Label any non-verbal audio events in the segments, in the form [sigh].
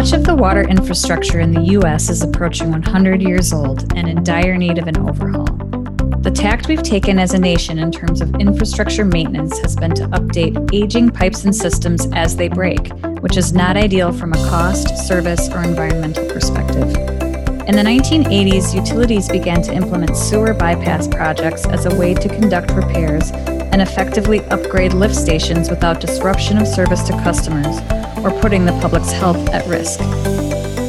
Much of the water infrastructure in the U.S. is approaching 100 years old and in dire need of an overhaul. The tact we've taken as a nation in terms of infrastructure maintenance has been to update aging pipes and systems as they break, which is not ideal from a cost, service, or environmental perspective. In the 1980s, utilities began to implement sewer bypass projects as a way to conduct repairs and effectively upgrade lift stations without disruption of service to customers or putting the public's health at risk.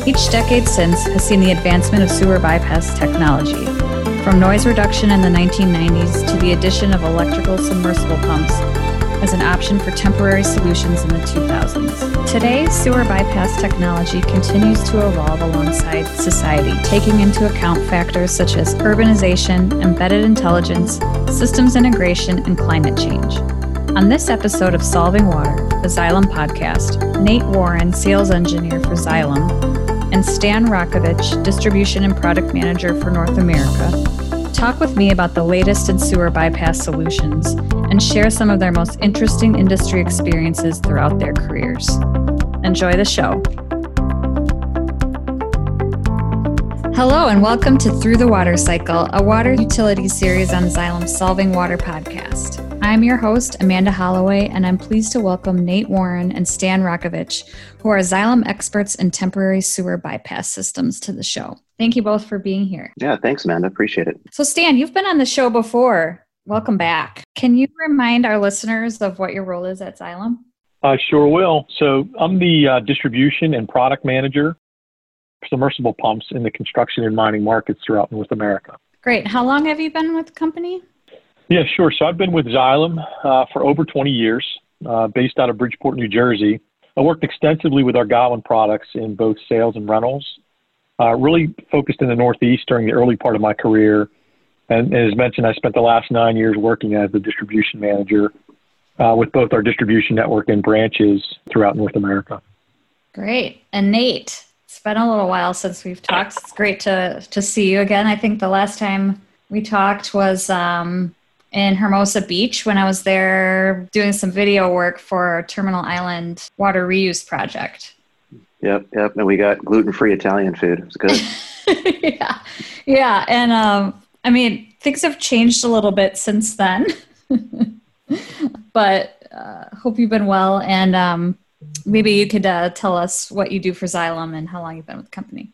Each decade since has seen the advancement of sewer bypass technology, from noise reduction in the 1990s to the addition of electrical submersible pumps as an option for temporary solutions in the 2000s. Today, sewer bypass technology continues to evolve alongside society, taking into account factors such as urbanization, embedded intelligence, systems integration, and climate change. On this episode of Solving Water, the Xylem podcast, Nate Warren, sales engineer for Xylem, and Stan Rakovich, distribution and product manager for North America, talk with me about the latest in sewer bypass solutions and share some of their most interesting industry experiences throughout their careers. Enjoy the show. Hello, and welcome to Through the Water Cycle, a water utility series on Xylem's Solving Water podcast. I'm your host, Amanda Holloway, and I'm pleased to welcome Nate Warren and Stan Rakovich, who are Xylem experts in temporary sewer bypass systems, to the show. Thank you both for being here. Yeah, thanks, Amanda. Appreciate it. So, Stan, you've been on the show before. Welcome back. Can you remind our listeners of what your role is at Xylem? I sure will. So, I'm the uh, distribution and product manager for submersible pumps in the construction and mining markets throughout North America. Great. How long have you been with the company? Yeah, sure. So I've been with Xylem uh, for over 20 years, uh, based out of Bridgeport, New Jersey. I worked extensively with our Godwin products in both sales and rentals. Uh, really focused in the Northeast during the early part of my career. And, and as mentioned, I spent the last nine years working as the distribution manager uh, with both our distribution network and branches throughout North America. Great. And Nate, it's been a little while since we've talked. It's great to, to see you again. I think the last time we talked was um, in Hermosa Beach when I was there doing some video work for Terminal Island water reuse project. Yep, yep. And we got gluten free Italian food. It was good. [laughs] yeah. Yeah. And um, I mean, things have changed a little bit since then. [laughs] but uh, hope you've been well. And um, maybe you could uh, tell us what you do for Xylem and how long you've been with the company.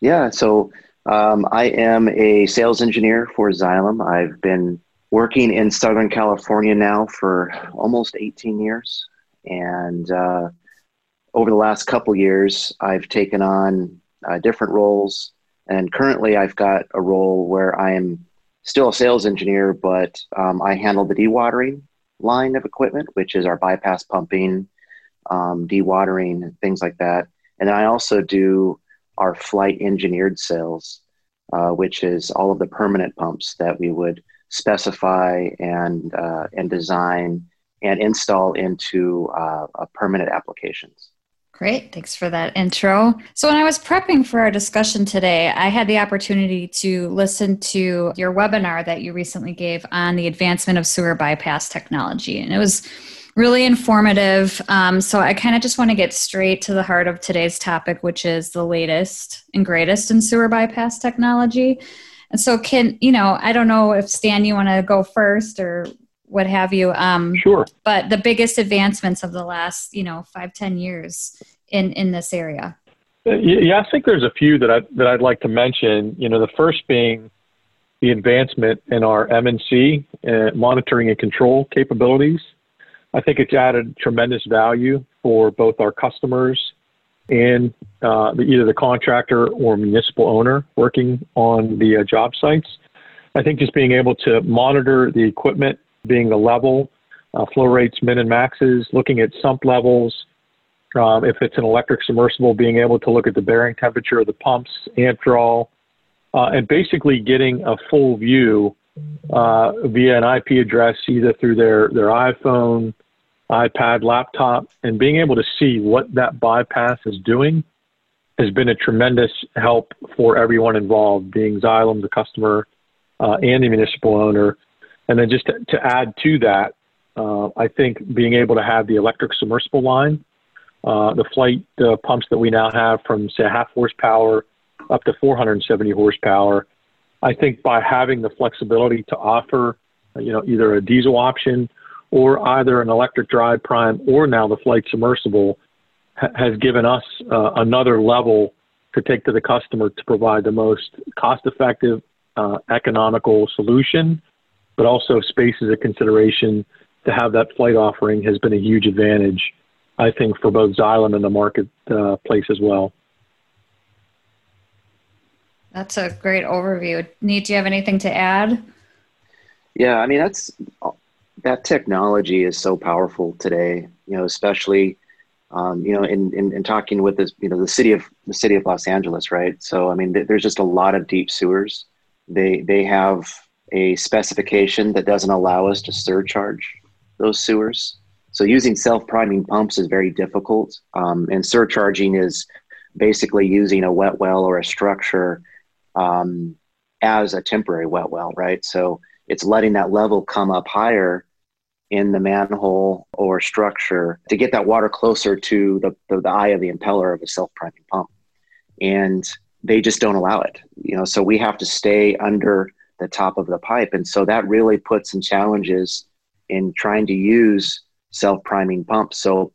Yeah. So um, I am a sales engineer for Xylem. I've been working in Southern California now for almost 18 years. And uh, over the last couple years, I've taken on uh, different roles. And currently, I've got a role where I am still a sales engineer, but um, I handle the dewatering line of equipment, which is our bypass pumping, um, dewatering, things like that. And I also do our Flygt engineered sales, uh, which is all of the permanent pumps that we would specify and uh, and design and install into uh, permanent applications. Great. Thanks for that intro. So, when I was prepping for our discussion today, I had the opportunity to listen to your webinar that you recently gave on the advancement of sewer bypass technology. And it was really informative. Um, so, I kind of just want to get straight to the heart of today's topic, which is the latest and greatest in sewer bypass technology. And so, can you know? I don't know if Stan, you want to go first or what have you. Um, sure. But the biggest advancements of the last, you know, five ten years in in this area. Uh, yeah, I think there's a few that I that I'd like to mention. You know, the first being the advancement in our M&C uh, monitoring and control capabilities. I think it's added tremendous value for both our customers and uh, the, either the contractor or municipal owner working on the uh, job sites. I think just being able to monitor the equipment, being the level, uh, flow rates, min and maxes, looking at sump levels. Um, if it's an electric submersible, being able to look at the bearing temperature of the pumps, amp draw, uh, and basically getting a full view uh, via an IP address, either through their, their iPhone, iPad, laptop, and being able to see what that bypass is doing has been a tremendous help for everyone involved, being Xylem, the customer, uh, and the municipal owner. And then just to, to add to that, uh, I think being able to have the electric submersible line uh, the Flygt uh, pumps that we now have from say half horsepower up to 470 horsepower. I think by having the flexibility to offer, you know, either a diesel option or either an electric drive prime or now the Flygt submersible ha- has given us uh, another level to take to the customer to provide the most cost effective, uh, economical solution, but also space as a consideration to have that Flygt offering has been a huge advantage, I think, for both Xylem and the marketplace uh, as well. That's a great overview. Nate, do you have anything to add? Yeah, I mean that's that technology is so powerful today. You know, especially um, you know in, in, in talking with this you know the city of the city of Los Angeles, right? So I mean, th- there's just a lot of deep sewers. They they have a specification that doesn't allow us to surcharge those sewers. So using self-priming pumps is very difficult, um, and surcharging is basically using a wet well or a structure um, as a temporary wet well, right? So it's letting that level come up higher in the manhole or structure to get that water closer to the, the, the eye of the impeller of a self-priming pump. And they just don't allow it, you know, so we have to stay under the top of the pipe. And so that really puts some challenges in trying to use self-priming pumps. So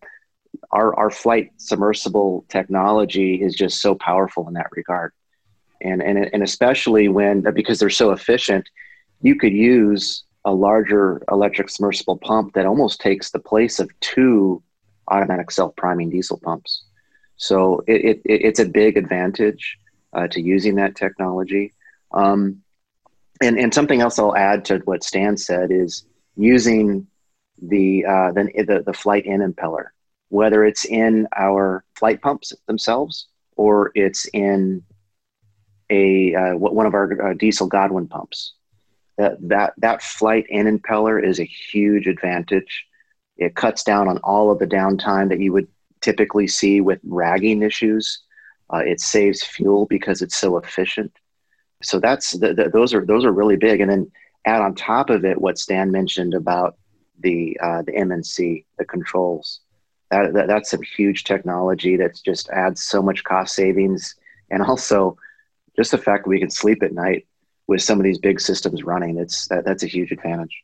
our, our Flygt submersible technology is just so powerful in that regard. And, and, and especially when, because they're so efficient, you could use a larger electric submersible pump that almost takes the place of two automatic self-priming diesel pumps. So it, it, it's a big advantage uh, to using that technology. Um, and, and something else I'll add to what Stan said is using the, uh, the, the, the Flygt N impeller, whether it's in our Flygt pumps themselves or it's in a uh, one of our uh, diesel Godwin pumps that that that Flygt N impeller is a huge advantage. It cuts down on all of the downtime that you would typically see with ragging issues. Uh, it saves fuel because it's so efficient. So that's the, the, those are those are really big. And then add on top of it what Stan mentioned about the uh, the M&C, the controls. That, that that's some huge technology that just adds so much cost savings, and also just the fact that we can sleep at night with some of these big systems running, it's that, that's a huge advantage.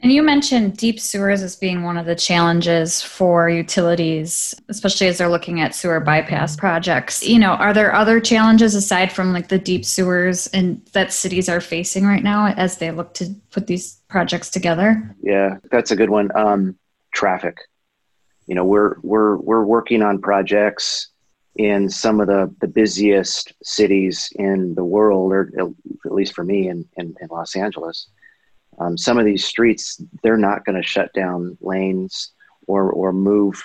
And you mentioned deep sewers as being one of the challenges for utilities, especially as they're looking at sewer bypass projects. You know, are there other challenges aside from like the deep sewers and that cities are facing right now as they look to put these projects together? Yeah, that's a good one. Um, traffic. You know, we're we're we're working on projects in some of the, the busiest cities in the world, or at least for me in, in, in Los Angeles. Um, some of these streets, they're not going to shut down lanes or, or move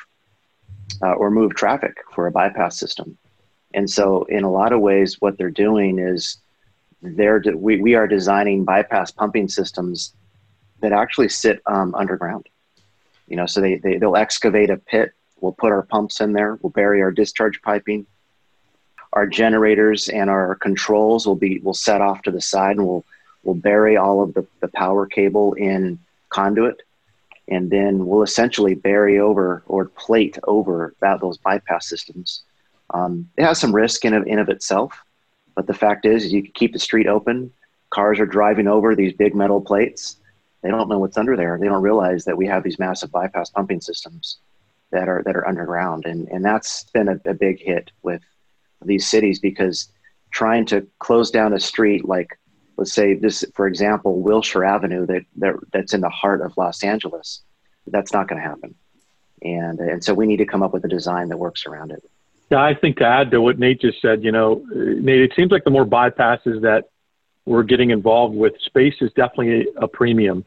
uh, or move traffic for a bypass system. And so, in a lot of ways, what they're doing is they're de- we, we are designing bypass pumping systems that actually sit um, underground. You know, so they, they they'll excavate a pit We'll put our pumps in there. We'll bury our discharge piping. Our generators and our controls will be will set off to the side, and we'll we'll bury all of the, the power cable in conduit, and then we'll essentially bury over or plate over that those bypass systems. Um, it has some risk in of, in of itself, but the fact is, you can keep the street open. Cars are driving over these big metal plates. They don't know what's under there. They don't realize that we have these massive bypass pumping systems that are that are underground, and and that's been a, a big hit with these cities because trying to close down a street like let's say this for example wilshire avenue that, that that's in the heart of los angeles that's not going to happen. And and so we need to come up with a design that works around it. Yeah i think to add to what nate just said you know nate it seems like the more bypasses that we're getting involved with space is definitely a, a premium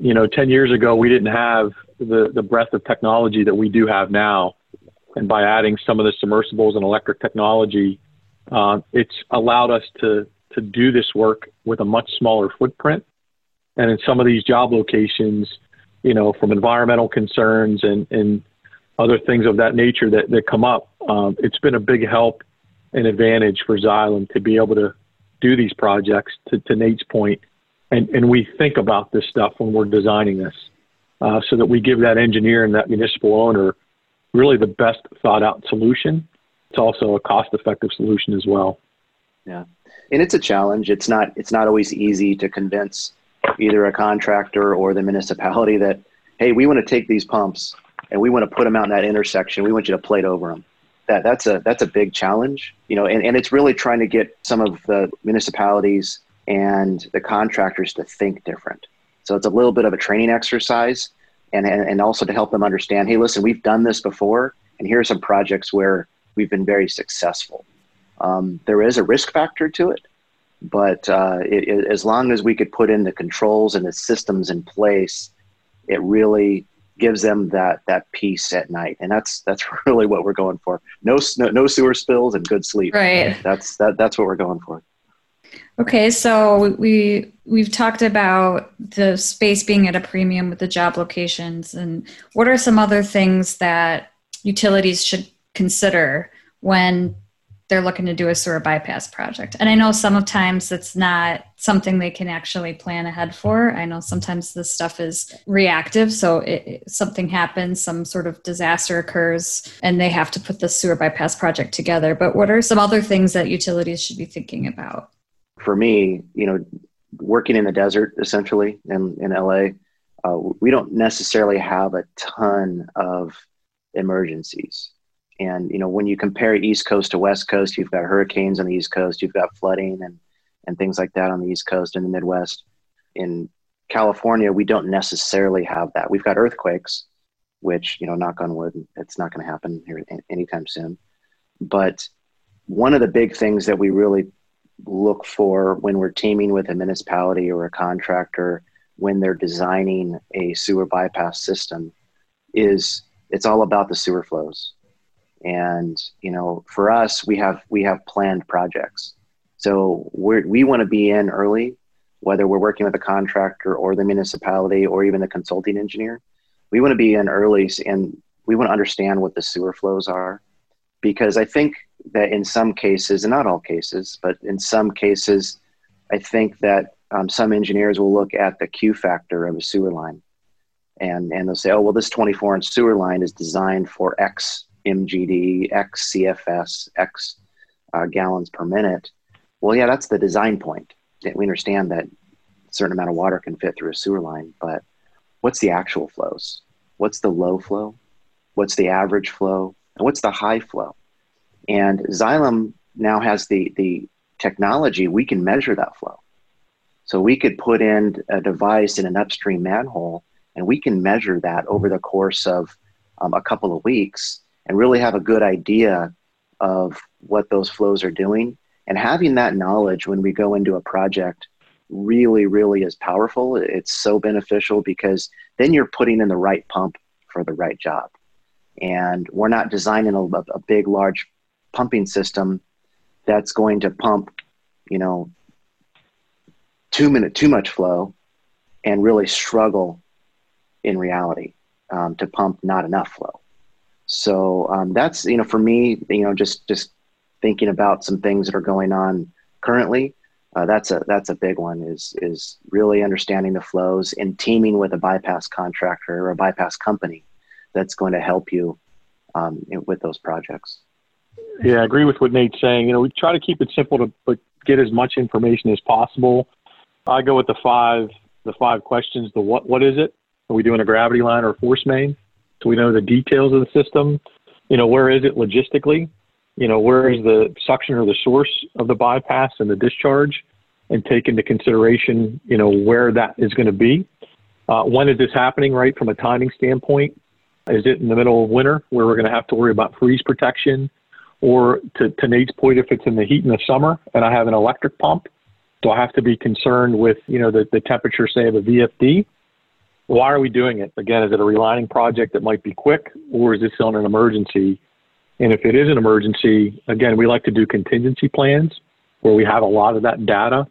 you know 10 years ago we didn't have the, the breadth of technology that we do have now. And by adding some of the submersibles and electric technology, uh, it's allowed us to, to do this work with a much smaller footprint. And in some of these job locations, you know, from environmental concerns and, and other things of that nature that, that come up, um, it's been a big help and advantage for Xylem to be able to do these projects, to, to Nate's point. And, and we think about this stuff when we're designing this uh, so that we give that engineer and that municipal owner really the best thought out solution. It's also a cost effective solution as well. Yeah. And it's a challenge. It's not it's not always easy to convince either a contractor or the municipality that, hey, we want to take these pumps and we want to put them out in that intersection. We want you to plate over them. That that's a that's a big challenge, you know, and, and it's really trying to get some of the municipalities and the contractors to think different. So it's a little bit of a training exercise and, and, and also to help them understand, hey, listen, we've done this before, and here are some projects where we've been very successful. Um, there is a risk factor to it, but uh, it, it, as long as we could put in the controls and the systems in place, it really gives them that that peace at night, and that's that's [laughs] really what we're going for. No no, no sewer spills and good sleep. Right. That's that that's what we're going for. Okay, so we we've talked about the space being at a premium with the job locations, and what are some other things that utilities should consider when they're looking to do a sewer bypass project. And I know sometimes it's not something they can actually plan ahead for. I know sometimes this stuff is reactive. So it, something happens, some sort of disaster occurs, and they have to put the sewer bypass project together. But what are some other things that utilities should be thinking about? For me, you know, working in the desert essentially in, in LA, uh, we don't necessarily have a ton of emergencies and you know, when you compare East Coast to West Coast, you've got hurricanes on the East Coast, you've got flooding and and things like that on the East Coast and the Midwest. In California, we don't necessarily have that. We've got earthquakes, which you know, knock on wood, it's not going to happen here anytime soon. But one of the big things that we really look for when we're teaming with a municipality or a contractor when they're designing a sewer bypass system is it's all about the sewer flows. And you know for us we have we have planned projects. So we we want to be in early whether we're working with a contractor or the municipality or even the consulting engineer. We want to be in early and we want to understand what the sewer flows are because i think that in some cases and not all cases but in some cases i think that um, some engineers will look at the q factor of a sewer line and and they'll say oh well this 24 inch sewer line is designed for x MGD, X CFS, X uh, gallons per minute. Well, yeah, that's the design point. We understand that a certain amount of water can fit through a sewer line, but what's the actual flows? What's the low flow? What's the average flow? And what's the high flow? And Xylem now has the, the technology, we can measure that flow. So we could put in a device in an upstream manhole and we can measure that over the course of um, a couple of weeks and really have a good idea of what those flows are doing. And having that knowledge when we go into a project really, really is powerful. It's so beneficial because then you're putting in the right pump for the right job. And we're not designing a, a big, large pumping system that's going to pump, you know, two minute too much flow and really struggle in reality um, to pump not enough flow. So um, that's you know for me you know just just thinking about some things that are going on currently. Uh, that's a that's a big one is is really understanding the flows and teaming with a bypass contractor or a bypass company that's going to help you um, with those projects. Yeah, I agree with what Nate's saying. You know, we try to keep it simple to but get as much information as possible. I go with the five the five questions. The what what is it? Are we doing a gravity line or a force main? Do we know the details of the system? You know, where is it logistically? You know, where is the suction or the source of the bypass and the discharge? And take into consideration, you know, where that is going to be. Uh, when is this happening, right, from a timing standpoint? Is it in the middle of winter where we're going to have to worry about freeze protection? Or to, to Nate's point, if it's in the heat in the summer and I have an electric pump, do I have to be concerned with, you know, the, the temperature, say, of a VFD? why are we doing it? Again, is it a relining project that might be quick, or is this on an emergency? And if it is an emergency, again, we like to do contingency plans where we have a lot of that data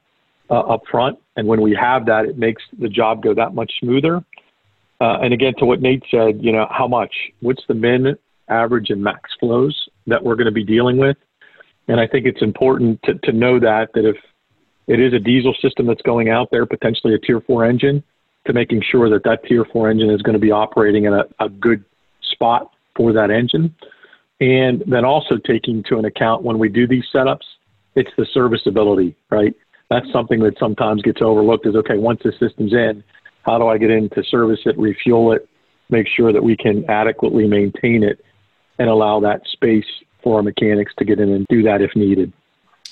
uh, up front. And when we have that, it makes the job go that much smoother. Uh, and again, to what Nate said, you know, how much? What's the min, average, and max flows that we're going to be dealing with? And I think it's important to, to know that that if it is a diesel system that's going out there, potentially a tier four engine, to making sure that that tier four engine is going to be operating in a, a good spot for that engine. And then also taking into an account when we do these setups, it's the serviceability, right? That's something that sometimes gets overlooked is okay, once the system's in, how do I get in to service it, refuel it, make sure that we can adequately maintain it and allow that space for our mechanics to get in and do that if needed.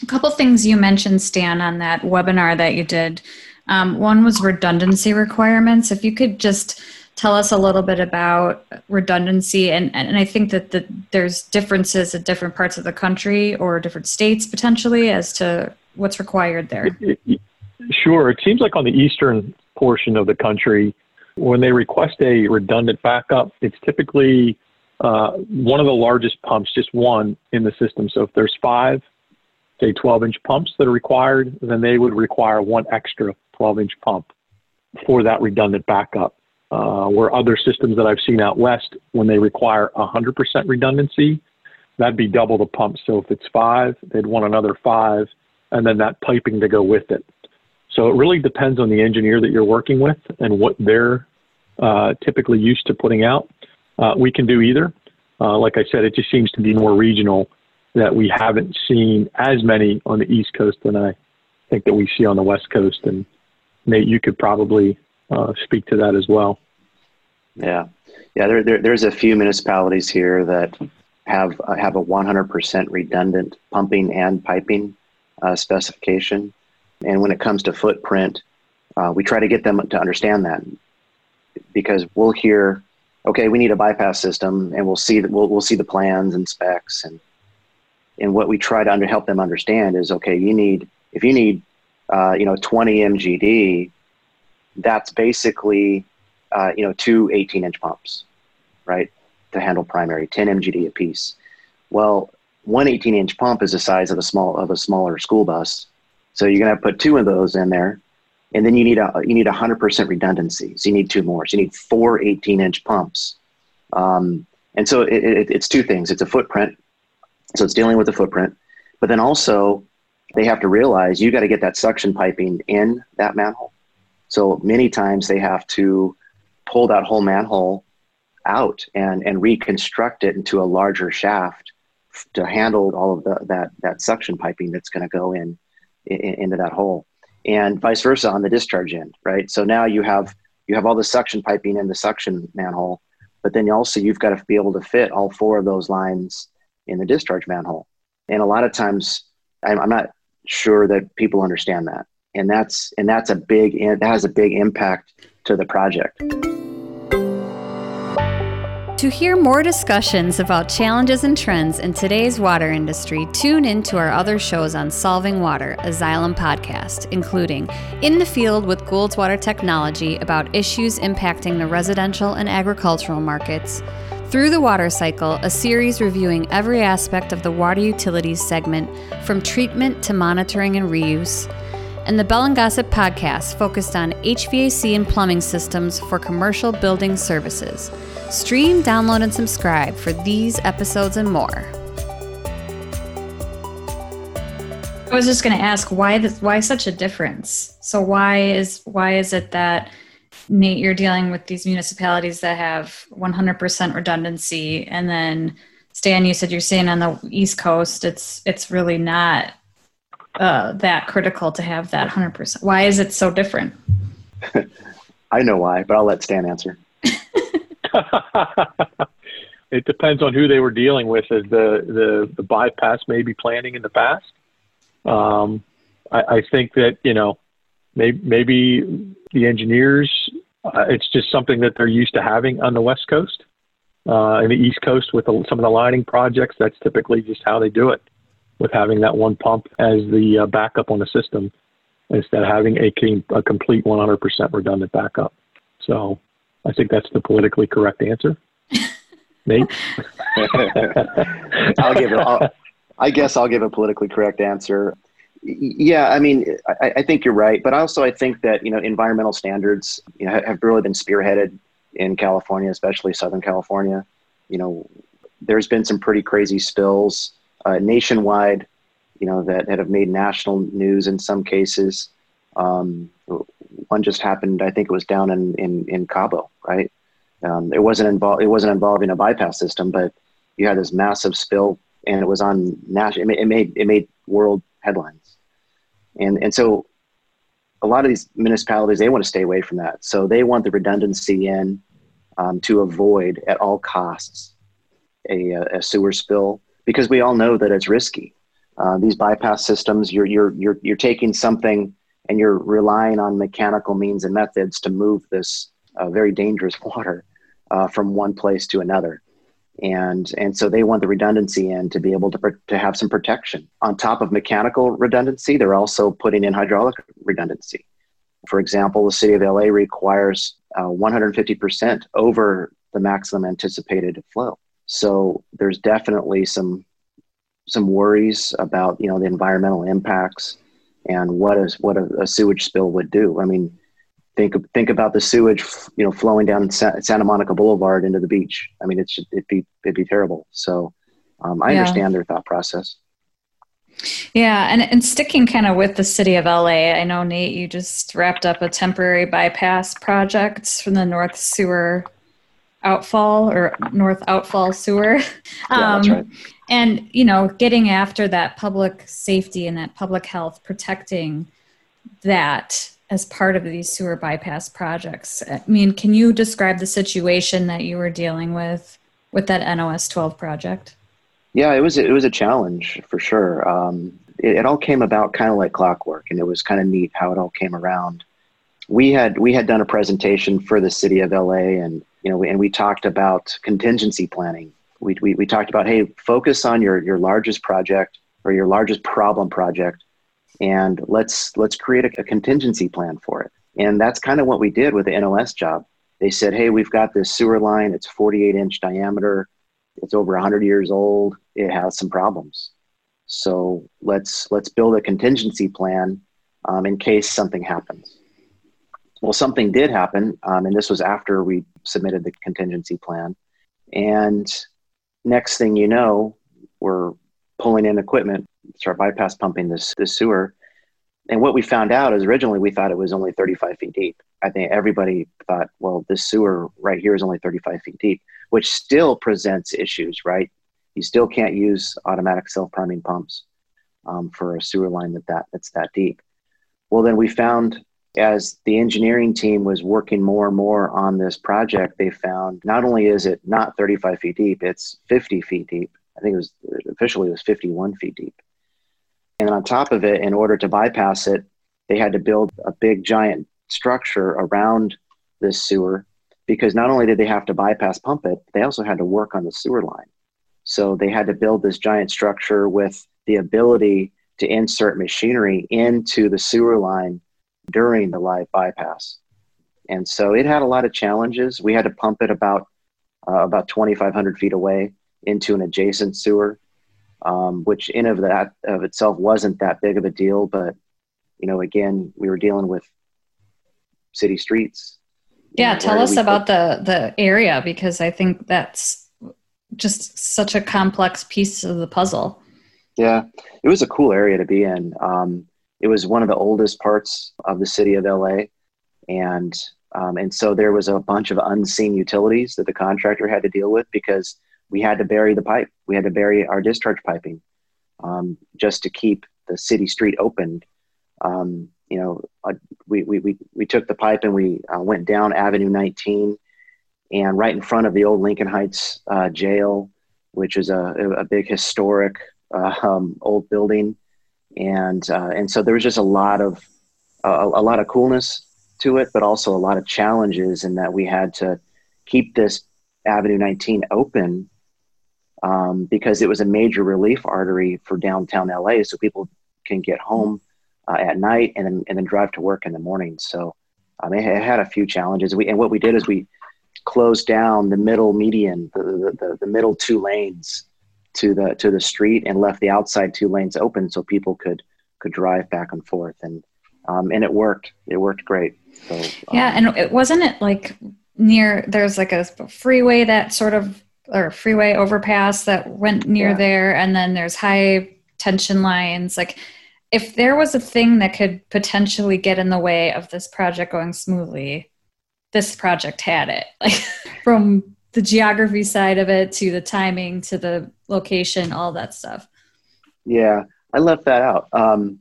A couple things you mentioned, Stan, on that webinar that you did. Um, one was redundancy requirements. If you could just tell us a little bit about redundancy, and, and I think that the, there's differences at different parts of the country or different states potentially as to what's required there. Sure. It seems like on the eastern portion of the country, when they request a redundant backup, it's typically uh, one of the largest pumps, just one in the system. So if there's five, say 12 inch pumps that are required, then they would require one extra 12 inch pump for that redundant backup. Uh, where other systems that I've seen out west, when they require 100% redundancy, that'd be double the pump. So if it's five, they'd want another five, and then that piping to go with it. So it really depends on the engineer that you're working with and what they're uh, typically used to putting out. Uh, we can do either. Uh, like I said, it just seems to be more regional that we haven't seen as many on the East Coast than I think that we see on the West Coast. And Nate, you could probably uh, speak to that as well. Yeah, yeah. There, there, there's a few municipalities here that have have a 100% redundant pumping and piping uh, specification, and when it comes to footprint, uh, we try to get them to understand that. Because we'll hear, okay, we need a bypass system, and we'll see that we'll, we'll see the plans and specs, and and what we try to under, help them understand is, okay, you need if you need, uh, you know, 20 MGD, that's basically, uh, you know, two 18 inch pumps, right, to handle primary, 10 MGD a piece. Well, one 18 inch pump is the size of a small of a smaller school bus, so you're gonna put two of those in there and then you need a you need 100% redundancy. So you need two more. So you need four 18 inch pumps. Um, and so it, it, it's two things. It's a footprint so it's dealing with the footprint. But then also they have to realize you got to get that suction piping in that manhole. So many times they have to pull that whole manhole out and and reconstruct it into a larger shaft to handle all of the, that that suction piping that's going to go in, in into that hole and vice versa on the discharge end, right? So now you have you have all the suction piping in the suction manhole, but then also you've got to be able to fit all four of those lines in the discharge manhole. And a lot of times, I'm, I'm not sure that people understand that, and that's and that's a big that has a big impact to the project. To hear more discussions about challenges and trends in today's water industry, tune in to our other shows on Solving Water, a Xylem podcast, including In the Field with Goulds Water Technology about issues impacting the residential and agricultural markets, Through the Water Cycle, a series reviewing every aspect of the water utilities segment, from treatment to monitoring and reuse, and the Bell and Gossett podcast focused on HVAC and plumbing systems for commercial building services. Stream, download, and subscribe for these episodes and more. I was just going to ask why this, why such a difference. So why is why is it that Nate you're dealing with these municipalities that have 100% redundancy, and then Stan you said you're saying on the East Coast it's it's really not uh, that critical to have that 100%. Why is it so different? [laughs] I know why, but I'll let Stan answer. [laughs] it depends on who they were dealing with as the, the, the bypass maybe planning in the past. Um, I, I, think that, you know, maybe, maybe the engineers, uh, it's just something that they're used to having on the West Coast. Uh, in the East Coast with the, some of the lining projects, that's typically just how they do it, with having that one pump as the uh, backup on the system instead of having a, a complete 100% redundant backup. So I think that's the politically correct answer. [laughs] Nate? I'll give it. I'll, I guess I'll give a politically correct answer. Yeah, I mean, I, I, think you're right, but also I think that you know environmental standards you know, have really been spearheaded in California, especially Southern California. You know, there's been some pretty crazy spills uh, nationwide, you know, that, that have made national news in some cases. Um, one just happened. I think it was down in in, in Cabo, right? Um, it wasn't involved. It wasn't involving a bypass system, but you had this massive spill, and it was on national. It made it made world headlines, and and so a lot of these municipalities they want to stay away from that. So they want the redundancy in um, to avoid at all costs a, a, sewer spill because we all know that it's risky. Uh, these bypass systems, you're you're you're you're taking something and you're relying on mechanical means and methods to move this uh, very dangerous [laughs] water uh, from one place to another. And, and so they want the redundancy in to be able to, to have some protection. On top of mechanical redundancy, they're also putting in hydraulic redundancy. For example, the city of LA requires uh, 150% over the maximum anticipated flow. So there's definitely some some worries about you know the environmental impacts and what is what a, a sewage spill would do. I mean, think think about the sewage, you know, flowing down Santa Monica Boulevard into the beach. I mean, it's it'd be it'd be terrible. So um, I yeah. understand their thought process. Yeah, and and sticking kind of with the city of LA, I know Nate, you just wrapped up a temporary bypass project from the North Sewer outfall or North Outfall Sewer. [laughs] Yeah, um, that's right. And you know, getting after that public safety and that public health, protecting that as part of these sewer bypass projects. I mean, can you describe the situation that you were dealing with with that NOS 12 project? Yeah, it was it was a challenge for sure. Um, it, it, all came about kind of like clockwork, and it was kind of neat how it all came around. We had we had done a presentation for the city of LA, and you know, and we talked about contingency planning. We, we, we talked about hey, focus on your your largest project or your largest problem project and let's let's create a, a contingency plan for it. And that's kind of what we did with the NOS job. They said, hey, we've got this sewer line. It's 48 inch diameter. It's over 100 years old. It has some problems. So let's let's build a contingency plan um, in case something happens. Well, something did happen, um, and this was after we submitted the contingency plan. And next thing you know, we're pulling in equipment start bypass pumping this this sewer. And what we found out is originally we thought it was only 35 feet deep. I think everybody thought, well, this sewer right here is only 35 feet deep, which still presents issues, right? You still can't use automatic self-priming pumps um, for a sewer line that, that that's that deep. Well, then we found as the engineering team was working more and more on this project, they found not only is it not 35 feet deep, it's 50 feet deep. I think it was officially it was 51 feet deep. And on top of it, in order to bypass it, they had to build a big giant structure around this sewer because not only did they have to bypass pump it, they also had to work on the sewer line. So they had to build this giant structure with the ability to insert machinery into the sewer line during the live bypass. And so it had a lot of challenges. We had to pump it about uh, about 2,500 feet away into an adjacent sewer um, which in of that of itself wasn't that big of a deal. But you know, again, we were dealing with city streets. Yeah, know, tell us about put- the the area because I think that's just such a complex piece of the puzzle. Yeah, it was a cool area to be in. Um, it was one of the oldest parts of the city of LA, and um, and so there was a bunch of unseen utilities that the contractor had to deal with because we had to bury the pipe. We had to bury our discharge piping um, just to keep the city street open. Um, you know, uh, we, we, we, we took the pipe and we uh, went down Avenue 19 and right in front of the old Lincoln Heights uh, jail, which is a, a big historic uh, um, old building. And, uh, and so there was just a lot of, a, a lot of coolness to it, but also a lot of challenges in that we had to keep this Avenue 19 open um, because it was a major relief artery for downtown LA, so people can get home uh, at night and then, and then drive to work in the morning. So um, it, it, had a few challenges. We, and what we did is we closed down the middle median, the, the, the, the middle two lanes to the to the street, and left the outside two lanes open so people could could drive back and forth. And um, and it worked. It worked great. So, yeah, um, and it wasn't it like near there's like a freeway that sort of or freeway overpass that went near yeah. there and then there's high tension lines like if there was a thing that could potentially get in the way of this project going smoothly this project had it. [laughs] Like from the geography side of it to the timing to the location, all that stuff. Yeah, I left that out. Um,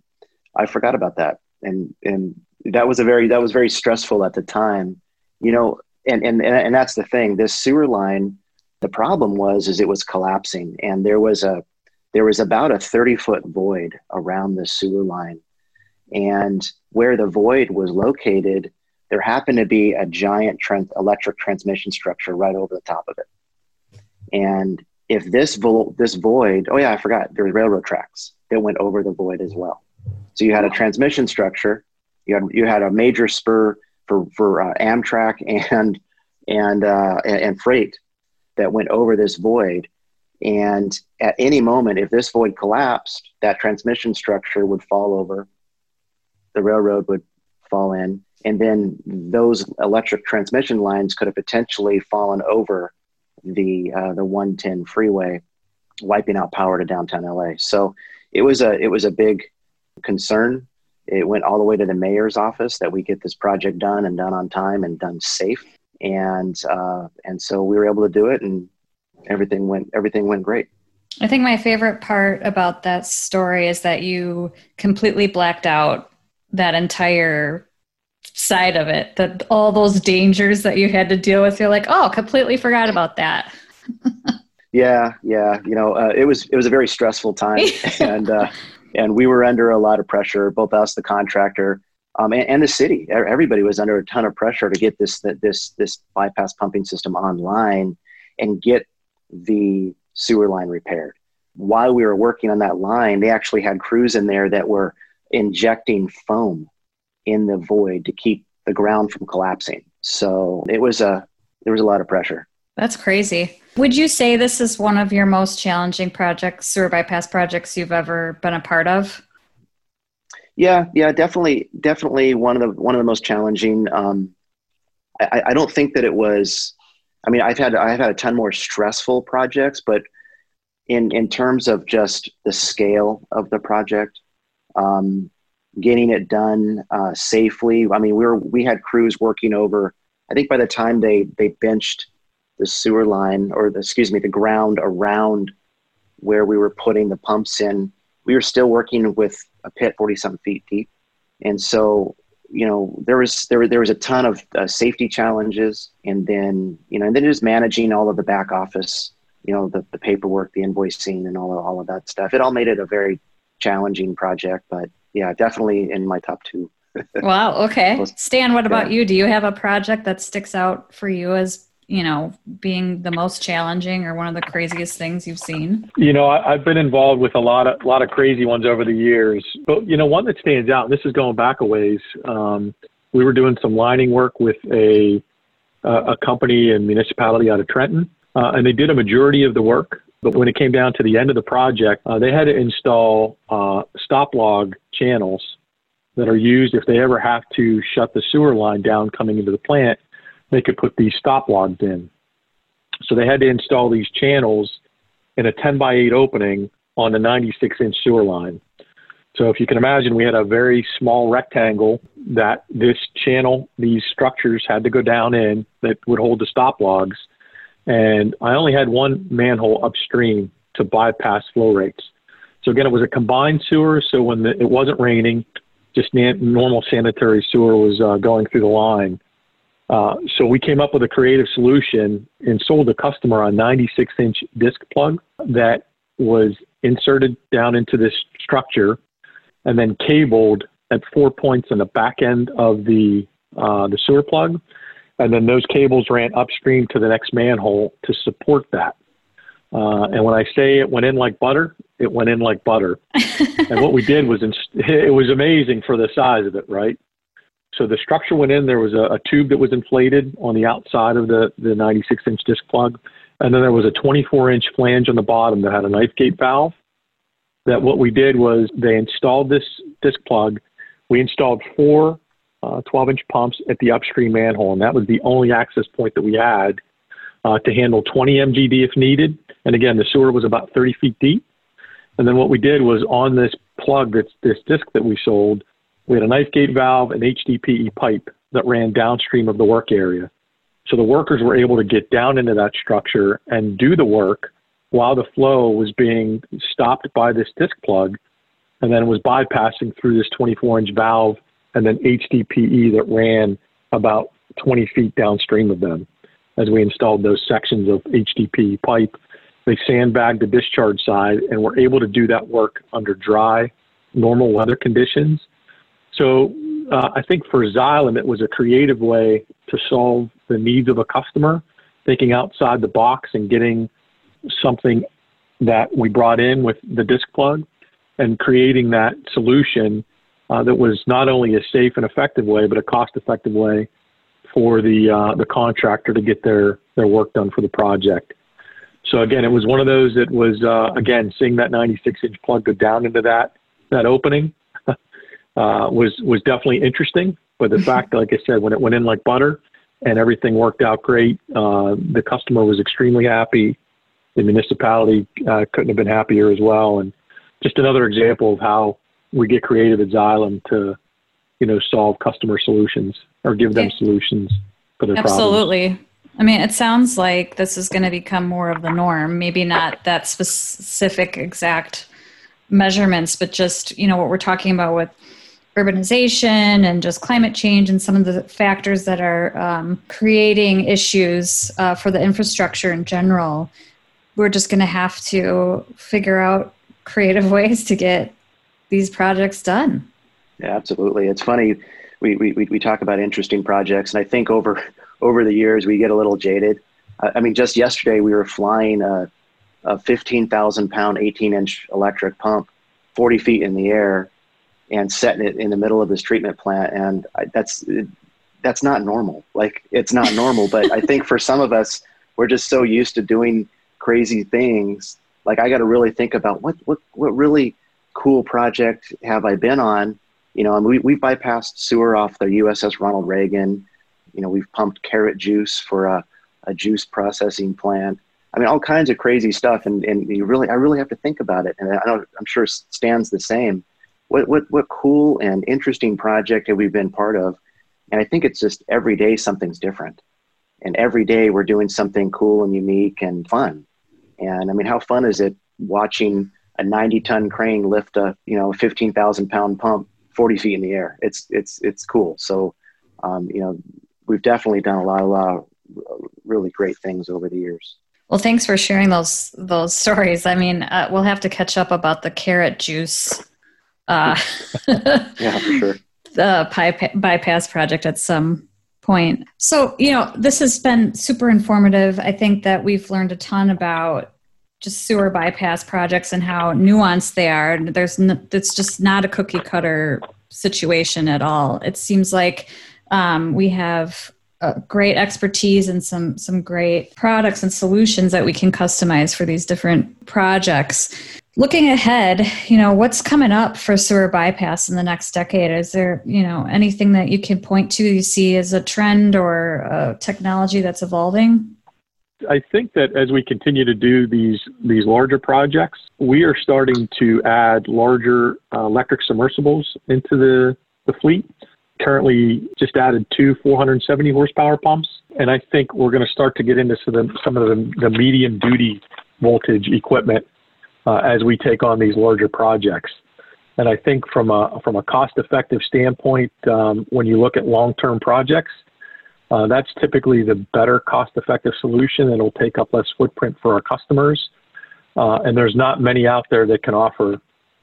I forgot about that, and and that was a very that was very stressful at the time. You know, and and and that's the thing. This sewer line, the problem was is it was collapsing, and there was a there was about a thirty foot void around the sewer line, and where the void was located, there happened to be a giant electric transmission structure right over the top of it. And if this vo- this void, oh yeah, I forgot, there were railroad tracks that went over the void as well. So you had a transmission structure, you had you had a major spur for for uh, Amtrak and and, uh, and and freight that went over this void. And at any moment, if this void collapsed, that transmission structure would fall over. The railroad would fall in, and then those electric transmission lines could have potentially fallen over the uh, the 110 freeway, wiping out power to downtown LA. So it was a it was a big concern. It went all the way to the mayor's office that we get this project done and done on time and done safe. And uh, and so we were able to do it, and everything went everything went great. I think my favorite part about that story is that you completely blacked out that entire side of it that all those dangers that you had to deal with you're like oh completely forgot about that. [laughs] Yeah yeah you know uh, it was it was a very stressful time [laughs] and uh, and we were under a lot of pressure both us the contractor um, and, and, the city. Everybody was under a ton of pressure to get this this this bypass pumping system online and get the sewer line repaired. While we were working on that line they actually had crews in there that were injecting foam in the void to keep the ground from collapsing. So it was a there was a lot of pressure. That's crazy. Would you say this is one of your most challenging projects, sewer bypass projects you've ever been a part of? Yeah, yeah, definitely, definitely one of the one of the most challenging. Um, I, I don't think that it was. I mean, I've had I've had a ton more stressful projects, but in in terms of just the scale of the project, um, getting it done uh, safely. I mean, we were we had crews working over. I think by the time they they benched the sewer line or the, excuse me the ground around where we were putting the pumps in, we were still working with a pit forty something feet deep, and so you know there was there there was a ton of uh, safety challenges, and then you know and then just managing all of the back office, you know the the paperwork, the invoicing, and all of, all of that stuff. It all made it a very challenging project, but yeah, definitely in my top two. [laughs] wow. Okay. Stan, what about yeah. you? Do you have a project that sticks out for you as, you know, being the most challenging or one of the craziest things you've seen? You know, I, have been involved with a lot of, a lot of crazy ones over the years, but you know, one that stands out, and this is going back a ways. Um, we were doing some lining work with a, uh, a company and municipality out of Trenton, uh, and they did a majority of the work. But when it came down to the end of the project, uh, they had to install uh, stop log channels that are used if they ever have to shut the sewer line down coming into the plant. They could put these stop logs in. So they had to install these channels in a 10 by 8 opening on the 96 inch sewer line. So if you can imagine, we had a very small rectangle that this channel, these structures had to go down in that would hold the stop logs and I only had one manhole upstream to bypass flow rates. So again, it was a combined sewer. So when the, it wasn't raining, just normal sanitary sewer was uh, going through the line. Uh, so we came up with a creative solution and sold the customer a 96 inch disc plug that was inserted down into this structure and then cabled at four points on the back end of the uh, the sewer plug and then those cables ran upstream to the next manhole to support that. Uh, and when I say it went in like butter, it went in like butter. [laughs] and what we did was, inst- it was amazing for the size of it, right? So the structure went in. There was a, a tube that was inflated on the outside of the, the 96 inch disc plug. And then there was a 24 inch flange on the bottom that had a knife gate valve. That what we did was they installed this disc plug. We installed four uh, 12 inch pumps at the upstream manhole, and that was the only access point that we had uh, to handle 20 MGD if needed. And again, the sewer was about 30 feet deep. And then what we did was on this plug, that's this disc that we sold, we had a knife gate valve, and HDPE pipe that ran downstream of the work area. So the workers were able to get down into that structure and do the work while the flow was being stopped by this disc plug and then was bypassing through this 24 inch valve and then HDPE that ran about 20 feet downstream of them as we installed those sections of HDPE pipe. They sandbagged the discharge side and were able to do that work under dry, normal weather conditions. So uh, I think for Xylem, it was a creative way to solve the needs of a customer, thinking outside the box and getting something that we brought in with the disc plug and creating that solution uh, that was not only a safe and effective way, but a cost-effective way for the uh, the contractor to get their their work done for the project. So again, it was one of those that was uh, again seeing that 96 inch plug go down into that that opening [laughs] uh, was was definitely interesting. But the [laughs] fact, like I said, when it went in like butter and everything worked out great, uh, the customer was extremely happy. The municipality uh, couldn't have been happier as well, and just another example of how we get creative at Xylem to, you know, solve customer solutions or give them yeah. solutions for their Absolutely. Problems. I mean, it sounds like this is going to become more of the norm. Maybe not that specific exact measurements, but just, you know, what we're talking about with urbanization and just climate change and some of the factors that are um, creating issues uh, for the infrastructure in general. We're just going to have to figure out creative [laughs] ways to get these projects done. Yeah, absolutely. It's funny. We, we, we talk about interesting projects, and I think over over the years we get a little jaded. I mean, just yesterday we were flying a, a 15,000 pound, 18 inch electric pump 40 feet in the air and setting it in the middle of this treatment plant. And I, that's, that's not normal. Like it's not normal, but I think for some of us, we're just so used to doing crazy things like I got to really think about what what what really cool project have I been on? You know, we we bypassed sewer off the USS Ronald Reagan. You know, we've pumped carrot juice for a, a juice processing plant. I mean, all kinds of crazy stuff, and, and you really, I really have to think about it. And I know, I'm sure Stan's the same. What, what, what cool and interesting project have we been part of? And I think it's just every day something's different, and every day we're doing something cool and unique and fun. And I mean, how fun is it watching a 90 ton crane lift a, you know, 15,000 pound pump 40 feet in the air? It's, it's, it's cool. So, um, you know, we've definitely done a lot, a lot of really great things over the years. Well, thanks for sharing those those stories. I mean, uh, we'll have to catch up about the carrot juice. Uh, [laughs] yeah, [laughs] for sure. The bypass project at some point. So, you know, this has been super informative. I think that we've learned a ton about just sewer bypass projects and how nuanced they are. There's n- it's just not a cookie cutter situation at all. It seems like um, we have great expertise and some some great products and solutions that we can customize for these different projects looking ahead, you know, what's coming up for sewer bypass in the next decade? Is there, you know, anything that you can point to you see as a trend or a technology that's evolving? I think that as we continue to do these these larger projects, we are starting to add larger uh, electric submersibles into the, the fleet. Currently, just added two 470 horsepower pumps, and I think we're going to start to get into some, some of the, the medium duty voltage equipment uh, as we take on these larger projects. And I think from a from a cost effective standpoint, um, when you look at long term projects, uh, that's typically the better cost effective solution. It'll take up less footprint for our customers. Uh, and there's not many out there that can offer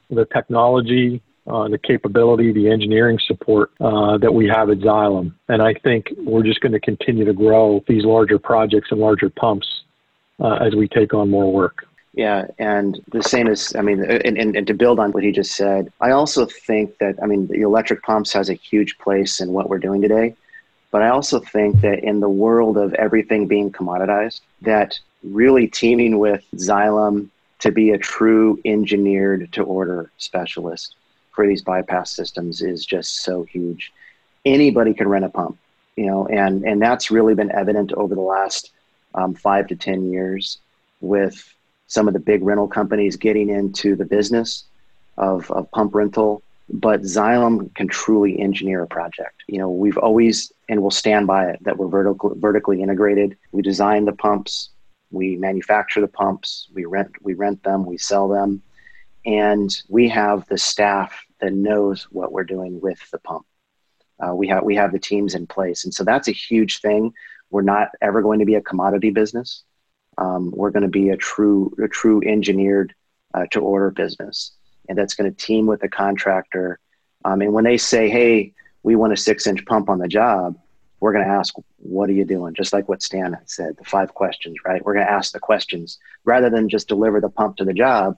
the technology, uh, the capability, the engineering support uh, that we have at Xylem. And I think we're just going to continue to grow these larger projects and larger pumps uh, as we take on more work. Yeah, and the same as I mean, and, and, and, to build on what he just said, I also think that I mean, the electric pumps has a huge place in what we're doing today, but I also think that in the world of everything being commoditized, that really teaming with Xylem to be a true engineered to order specialist for these bypass systems is just so huge. Anybody can rent a pump, you know, and and that's really been evident over the last um, five to ten years with some of the big rental companies getting into the business of, of pump rental but Xylem can truly engineer a project. You know, we've always and we'll stand by it that we're vertical, vertically integrated. We design the pumps, we manufacture the pumps, we rent we rent them, we sell them, and we have the staff that knows what we're doing with the pump. Uh, we have we have the teams in place, and so that's a huge thing. We're not ever going to be a commodity business. Um, we're going to be a true a true engineered uh, to order business, and that's going to team with the contractor. Um, and when they say, "Hey, we want a six inch pump on the job," we're going to ask, "What are you doing?" Just like what Stan said, the five questions, right? We're going to ask the questions rather than just deliver the pump to the job,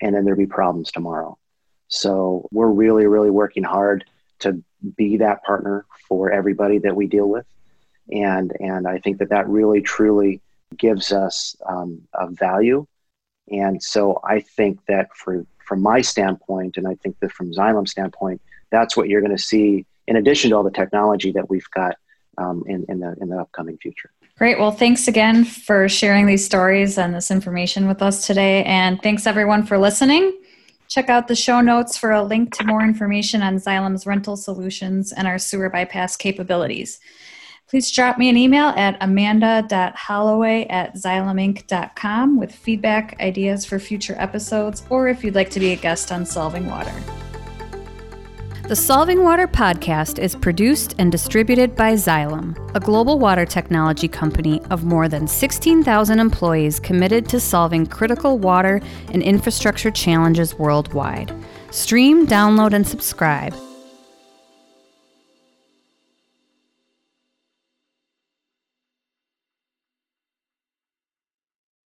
and then there'll be problems tomorrow. So we're really, really working hard to be that partner for everybody that we deal with. And, and I think that that really truly gives us um, a value. And so I think that for, from my standpoint, and I think that from Xylem's standpoint, that's what you're going to see in addition to all the technology that we've got um, in, in, the, in the upcoming future. Great. Well, thanks again for sharing these stories and this information with us today. And thanks everyone for listening. Check out the show notes for a link to more information on Xylem's rental solutions and our sewer bypass capabilities. Please drop me an email at amanda.holloway at xyleminc.com with feedback, ideas for future episodes, or if you'd like to be a guest on Solving Water. The Solving Water podcast is produced and distributed by Xylem, a global water technology company of more than 16,000 employees committed to solving critical water and infrastructure challenges worldwide. Stream, download, and subscribe